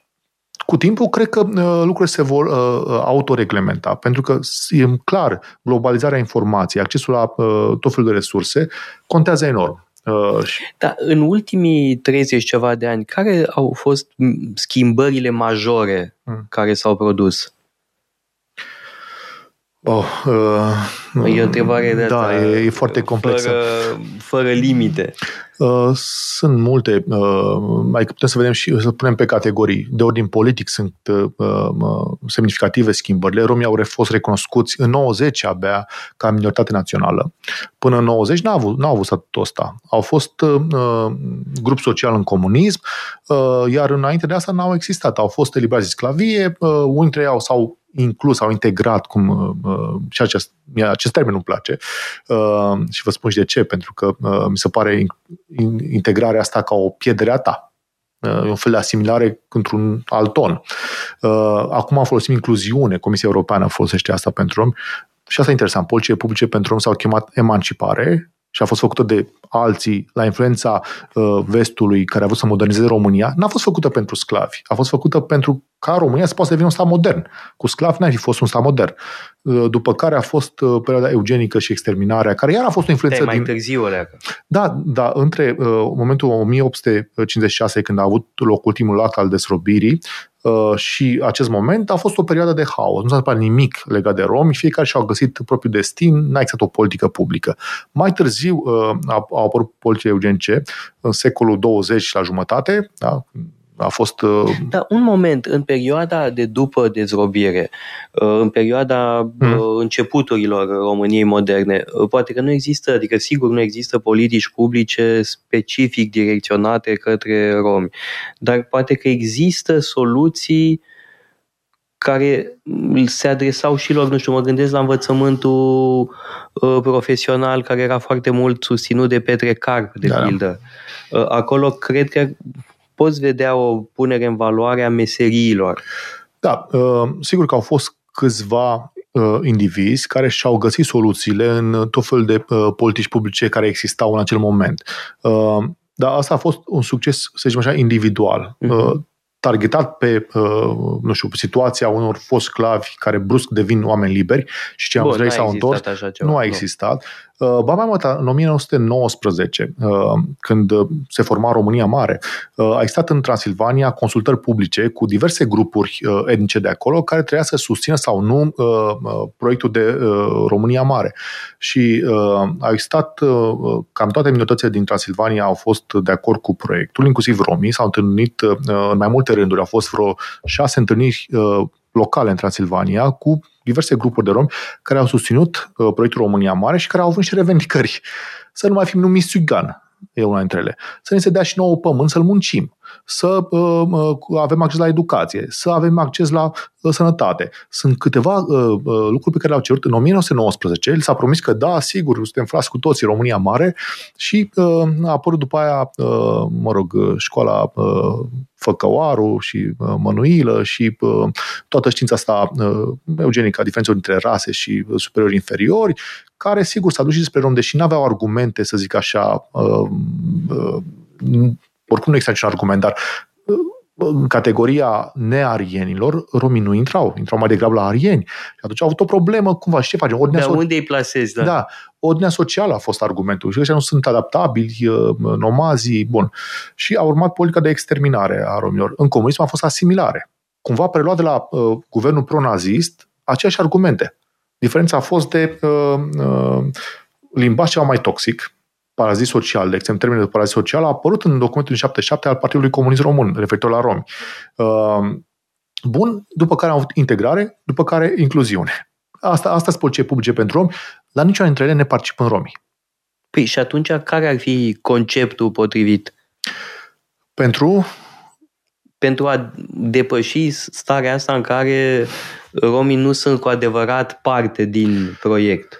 cu timpul, cred că uh, lucrurile se vor uh, uh, autoreglementa, pentru că e clar, globalizarea informației, accesul la uh, tot felul de resurse, contează enorm. Uh, da, în ultimii 30 ceva de ani, care au fost schimbările majore hmm. care s-au produs? Oh, uh, e o întrebare de Da, e, e foarte complexă. Fără, fără limite. Uh, sunt multe. Uh, mai putem să vedem și să punem pe categorii. De ordin politic sunt uh, uh, semnificative schimbările. Romii au fost recunoscuți în 90 abia ca minoritate națională. Până în 90 n-au avut, n-au avut statutul ăsta. Au fost uh, grup social în comunism, uh, iar înainte de asta n-au existat. Au fost eliberați de sclavie, uh, unii dintre ei au, s-au inclus sau integrat, cum uh, uh, și acest, acest termen nu-mi place, uh, și vă spun și de ce, pentru că uh, mi se pare integrarea asta ca o pierdere a ta. Uh, e un fel de asimilare într-un alt ton. Uh, acum folosim incluziune, Comisia Europeană folosește asta pentru romi și asta e interesant. Poliție publice pentru romi s-au chemat emancipare și a fost făcută de alții la influența uh, vestului care a vrut să modernizeze România, n-a fost făcută pentru sclavi. A fost făcută pentru ca România să poată deveni un stat modern. Cu sclavi n-ar fi fost un stat modern. Uh, după care a fost uh, perioada eugenică și exterminarea, care iar a fost o influență mai din... târziu, Oleacă. Da, da, între uh, momentul 1856, când a avut loc ultimul act al desrobirii, Uh, și acest moment a fost o perioadă de haos. Nu s-a întâmplat nimic legat de romi, fiecare și-au găsit propriul destin, n-a existat o politică publică. Mai târziu uh, au apărut politice eugenice în secolul 20 la jumătate, da? A fost... Uh... Da, un moment, în perioada de după dezrobire, uh, în perioada mm. începuturilor României moderne, uh, poate că nu există, adică sigur nu există politici publice specific direcționate către romi, dar poate că există soluții care se adresau și lor, nu știu, mă gândesc la învățământul uh, profesional care era foarte mult susținut de Petre Carp, de da. pildă. Uh, acolo cred că poți vedea o punere în valoare a meseriilor. Da, uh, sigur că au fost câțiva uh, indivizi care și-au găsit soluțiile în tot felul de uh, politici publice care existau în acel moment. Dar asta a fost un succes, să zicem așa, individual. Uh-huh targetat pe, nu știu, situația unor fost sclavi care brusc devin oameni liberi și ce am zis s-au întors. Nu a existat. Uh, ba mai mult, în 1919, uh, când se forma România Mare, uh, a existat în Transilvania consultări publice cu diverse grupuri etnice de acolo care trebuia să susțină sau nu proiectul de România Mare. Și a existat, cam toate minoritățile din Transilvania au fost de acord cu proiectul, inclusiv romii, s-au întâlnit în mai multe rânduri, au fost vreo șase întâlniri locale în Transilvania cu diverse grupuri de romi care au susținut uh, proiectul România Mare și care au avut și revendicări. Să nu mai fim numiți Sugan, e una dintre ele. Să ne se dea și nouă pământ să-l muncim, să uh, uh, avem acces la educație, să avem acces la uh, sănătate. Sunt câteva uh, uh, lucruri pe care le-au cerut în 1919. El s-a promis că da, sigur, suntem frați cu toții România Mare și uh, a apărut după aia, uh, mă rog, școala uh, Făcăoaru și uh, Mănuilă și uh, toată știința asta uh, eugenică a diferențelor dintre rase și uh, superiori inferiori, care sigur s-a dus și despre rom, deși nu aveau argumente, să zic așa, uh, uh, oricum nu există niciun argument, dar uh, în categoria nearienilor, romii nu intrau, intrau mai degrabă la arieni. Și atunci au avut o problemă, cumva, și ce facem? Ordinea so- unde îi plasezi, da? Da, ordinea socială a fost argumentul. Și ăștia nu sunt adaptabili, uh, nomazii, bun. Și a urmat politica de exterminare a romilor. În comunism a fost asimilare. Cumva preluat de la uh, guvernul pronazist aceeași argumente. Diferența a fost de uh, uh, limbaj ceva mai toxic, parazit social, de exemplu, termenul de parazit social a apărut în documentul din 77 al Partidului Comunist Român, referitor la romi. Uh, bun, după care am avut integrare, după care incluziune. Asta, asta sunt poliție publice pentru romi. La niciuna dintre ele ne participă în romi. Păi și atunci care ar fi conceptul potrivit? Pentru? Pentru a depăși starea asta în care romii nu sunt cu adevărat parte din proiect.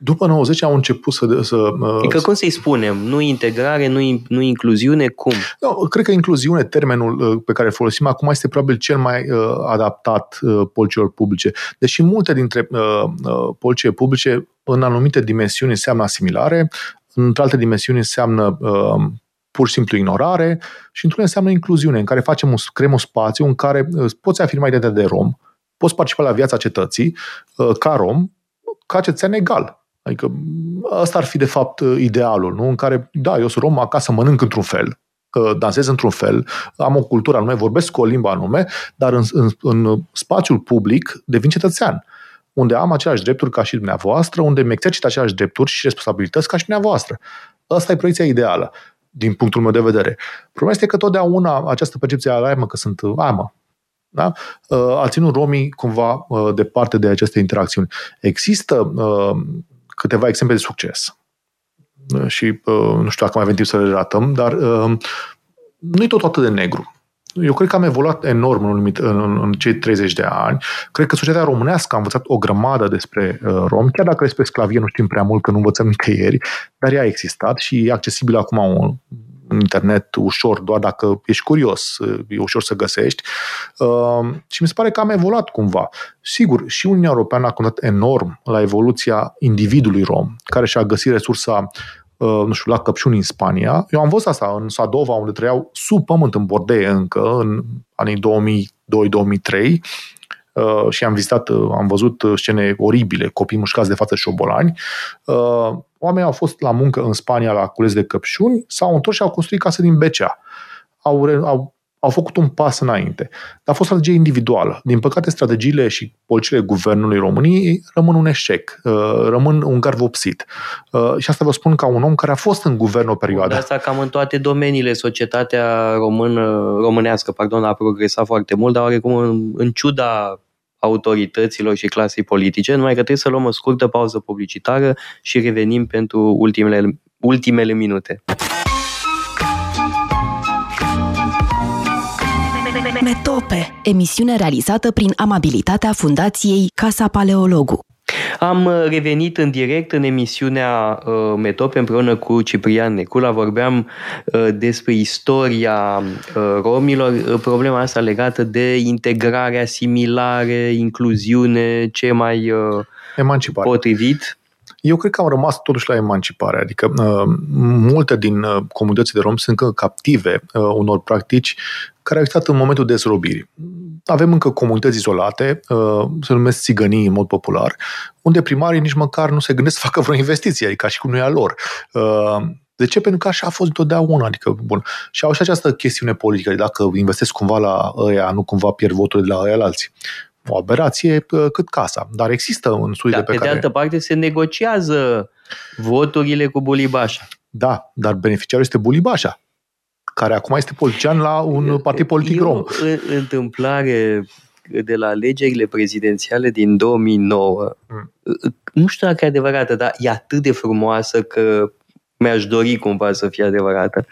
După 90 au început să... să adică cum să-i spunem? Nu integrare, nu, nu incluziune? Cum? No, cred că incluziune, termenul uh, pe care îl folosim acum, este probabil cel mai uh, adaptat uh, politicilor publice. Deși multe dintre uh, uh, politicile publice, în anumite dimensiuni, înseamnă asimilare, în alte dimensiuni înseamnă uh, pur și simplu ignorare și într-un înseamnă incluziune, în care facem un, creăm un spațiu în care poți afirma identitatea de rom, poți participa la viața cetății ca rom, ca cetățean egal. Adică ăsta ar fi de fapt idealul, nu? În care, da, eu sunt rom, acasă mănânc într-un fel, dansez într-un fel, am o cultură anume, vorbesc cu o limbă anume, dar în, în, în spațiul public devin cetățean unde am aceleași drepturi ca și dumneavoastră, unde îmi exercit aceleași drepturi și responsabilități ca și dumneavoastră. Asta e proiecția ideală, din punctul meu de vedere. Problema este că totdeauna această percepție a mă, că sunt, amă, da? a ținut romii cumva departe de aceste interacțiuni. Există câteva exemple de succes și nu știu dacă mai avem timp să le ratăm, dar nu e tot atât de negru eu cred că am evoluat enorm în, în, în cei 30 de ani. Cred că societatea românească a învățat o grămadă despre uh, rom, chiar dacă despre sclavie nu știm prea mult, că nu învățăm nicăieri, dar ea a existat și e accesibil acum un, în internet ușor, doar dacă ești curios, e ușor să găsești. Uh, și mi se pare că am evoluat cumva. Sigur, și Uniunea Europeană a contat enorm la evoluția individului rom, care și-a găsit resursa Uh, nu știu, la Căpșuni în Spania. Eu am văzut asta în Sadova, unde trăiau sub pământ în Bordee încă, în anii 2002-2003 uh, și am vizitat, uh, am văzut scene oribile, copii mușcați de față șobolani. Oamenii au fost la muncă în Spania la cules de căpșuni, s-au întors și au construit case din Becea. Au, au au făcut un pas înainte. Dar a fost strategie individuală. Din păcate, strategiile și politicile guvernului României rămân un eșec, uh, rămân un gar vopsit. Uh, și asta vă spun ca un om care a fost în guvern o perioadă. De asta cam în toate domeniile societatea română, românească pardon, a progresat foarte mult, dar oarecum în, în ciuda autorităților și clasei politice, numai că trebuie să luăm o scurtă pauză publicitară și revenim pentru ultimele, ultimele minute. Metope, emisiune realizată prin amabilitatea Fundației Casa Paleologu. Am uh, revenit în direct în emisiunea uh, Metope împreună cu Ciprian Necula. Vorbeam uh, despre istoria uh, romilor, uh, problema asta legată de integrare, asimilare, incluziune, ce mai uh, Emancipare. potrivit. Eu cred că am rămas totuși la emancipare, adică uh, multe din uh, comunitățile de rom sunt încă captive uh, unor practici care au existat în momentul dezrobirii. Avem încă comunități izolate, uh, se numesc țigănii în mod popular, unde primarii nici măcar nu se gândesc să facă vreo investiție, adică ca și cum nu e a lor. Uh, de ce? Pentru că așa a fost întotdeauna. Adică, bun. Și au și această chestiune politică. Dacă investesc cumva la ăia, nu cumva pierd voturile de la ăia la alții o aberație cât casa. Dar există în studiile da, pe, pe care... de altă parte se negociază voturile cu Bulibașa. Da, dar beneficiarul este Bulibașa, care acum este politician la un partid politic rom. întâmplare de la alegerile prezidențiale din 2009, mm. nu știu dacă e adevărată, dar e atât de frumoasă că mi-aș dori cumva să fie adevărată.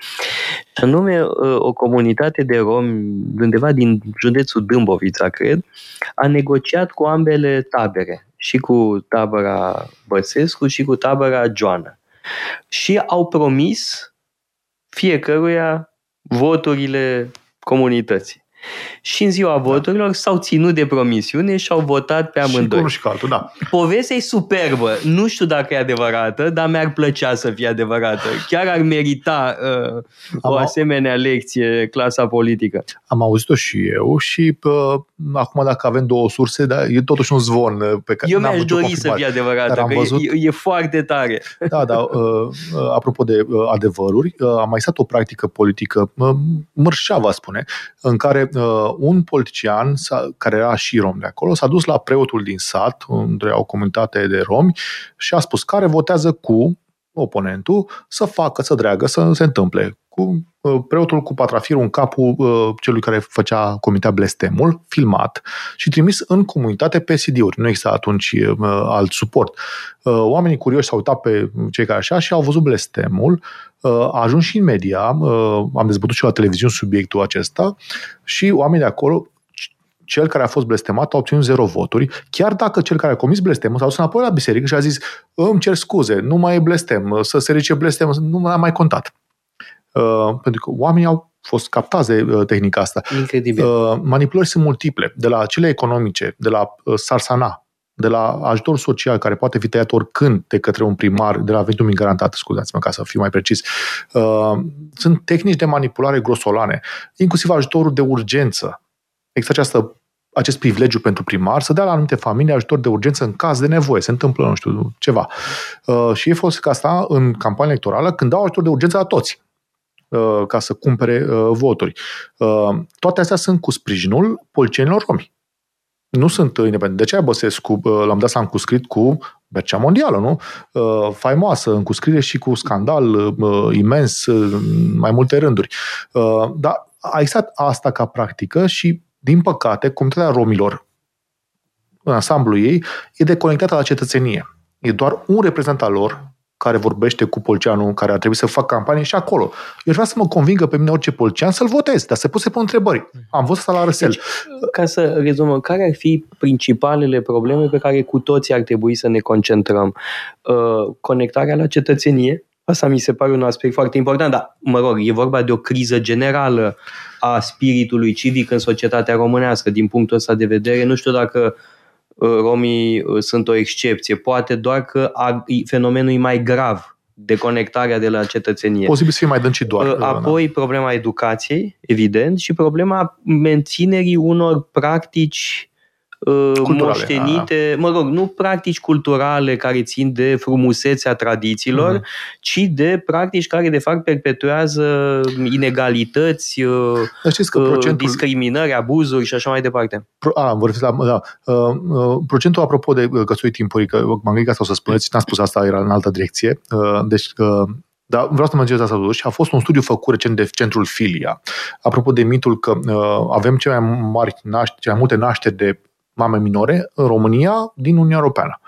Și anume, ă, o comunitate de romi, undeva din județul Dâmbovița, cred, a negociat cu ambele tabere, și cu tabăra Băsescu și cu tabăra Joana. Și au promis fiecăruia voturile comunității și în ziua voturilor s-au ținut de promisiune și au votat pe amândoi. Și și cu altul, da. Povestea e superbă. Nu știu dacă e adevărată, dar mi-ar plăcea să fie adevărată. Chiar ar merita uh, o asemenea lecție clasa politică. Am auzit-o și eu și uh, acum dacă avem două surse, dar e totuși un zvon uh, pe care Eu mi-aș dori să fie adevărată, că văzut... e, e foarte tare. Da, da. Uh, uh, apropo de uh, adevăruri, uh, am mai stat o practică politică uh, mărșava, spune, în care uh, un politician care era și rom de acolo s-a dus la preotul din sat, unde au o comunitate de romi, și a spus care votează cu oponentul să facă, să dreagă, să se întâmple. Cu uh, preotul cu patrafirul în capul uh, celui care făcea comita blestemul, filmat și trimis în comunitate pe CD-uri. Nu exista atunci uh, alt suport. Uh, oamenii curioși s-au uitat pe cei care așa și au văzut blestemul, uh, a ajuns și în media, uh, am dezbătut și la televiziune subiectul acesta și oamenii de acolo cel care a fost blestemat a obținut zero voturi, chiar dacă cel care a comis blestemul s-a dus înapoi la biserică și a zis îmi cer scuze, nu mai e blestem, să se ridice blestem, nu mai am mai contat. Uh, pentru că oamenii au fost captați de uh, tehnica asta. Incredibil. Uh, manipulări sunt multiple, de la cele economice, de la uh, Sarsana, de la ajutor social care poate fi tăiat oricând de către un primar, de la venitul mic garantat, scuzați-mă ca să fiu mai precis, uh, sunt tehnici de manipulare grosolane, inclusiv ajutorul de urgență. Există această acest privilegiu pentru primar să dea la anumite familii ajutor de urgență în caz de nevoie, se întâmplă, nu știu, ceva. Uh, și ei folosesc asta în campania electorală când dau ajutor de urgență la toți uh, ca să cumpere uh, voturi. Uh, toate astea sunt cu sprijinul polițienilor romi nu sunt independente. De ce Băsescu l-am dat să am cuscrit cu Bercea Mondială, nu? Uh, faimoasă, în cuscriere și cu scandal uh, imens, uh, mai multe rânduri. Dar a existat asta ca practică și, din păcate, comunitatea romilor, în ansamblu ei, e deconectată la cetățenie. E doar un reprezentant al lor, care vorbește cu polceanul care ar trebui să facă campanie și acolo. Eu vreau să mă convingă pe mine orice polcean să-l votez, dar să pot să pun întrebări. Am văzut asta la răsel. Deci, ca să rezumăm, care ar fi principalele probleme pe care cu toții ar trebui să ne concentrăm? Uh, conectarea la cetățenie, Asta mi se pare un aspect foarte important, dar, mă rog, e vorba de o criză generală a spiritului civic în societatea românească. Din punctul ăsta de vedere, nu știu dacă uh, Uh, romii uh, sunt o excepție. Poate doar că fenomenul e mai grav, deconectarea de la cetățenie. Posibil să fie mai dâncit doar. Uh, apoi problema educației, evident, și problema menținerii unor practici Uh, culturale, moștenite, a... mă rog, nu practici culturale care țin de frumusețea tradițiilor, mm-hmm. ci de practici care de fapt perpetuează inegalități, uh, că uh, procentul... discriminări, abuzuri și așa mai departe. Pro... A, vorbesc la, da. Uh, uh, procentul apropo de căsătorii timpurii, că m-am gândit asta o să spuneți, n-am spus asta, era în altă direcție. Uh, deci uh, dar vreau să menționez asta totuși. A fost un studiu făcut recent de centrul Filia. Apropo de mitul că uh, avem cele mai mari nașteri, cele mai multe nașteri de mame minore în România din Uniunea Europeană.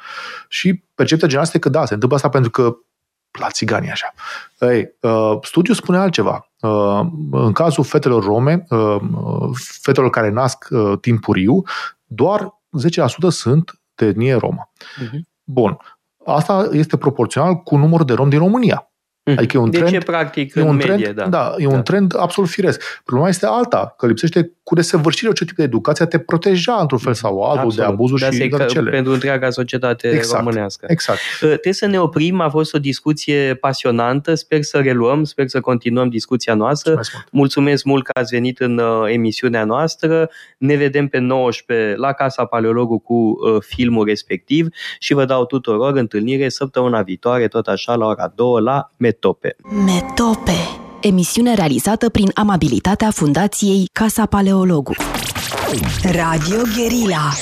Și percepția generală este că da, se întâmplă asta pentru că la țiganii așa. Ei, uh, studiul spune altceva. Uh, în cazul fetelor rome, uh, fetelor care nasc uh, timpuriu, doar 10% sunt de etnie romă. Uh-huh. Bun. Asta este proporțional cu numărul de romi din România. Mhm. Adică e un de trend, ce, practic, e un în trend, medie, da. Da, e da. un trend absolut firesc. Problema este alta, că lipsește cu desăvârșire orice tip de educație te proteja într-un fel sau altul absolut. de abuzul da, și cele. Pentru întreaga societate exact, românească. Exact. Uh, trebuie să ne oprim, a fost o discuție pasionantă, sper să reluăm, sper să continuăm discuția noastră. Mulțumesc mult, Mulțumesc mult că ați venit în uh, emisiunea noastră. Ne vedem pe 19 la Casa Paleologu cu uh, filmul respectiv și vă dau tuturor întâlnire săptămâna viitoare, tot așa la ora 2 la Metope. Metope Emisiune realizată prin amabilitatea Fundației Casa Paleologu. Radio Guerilla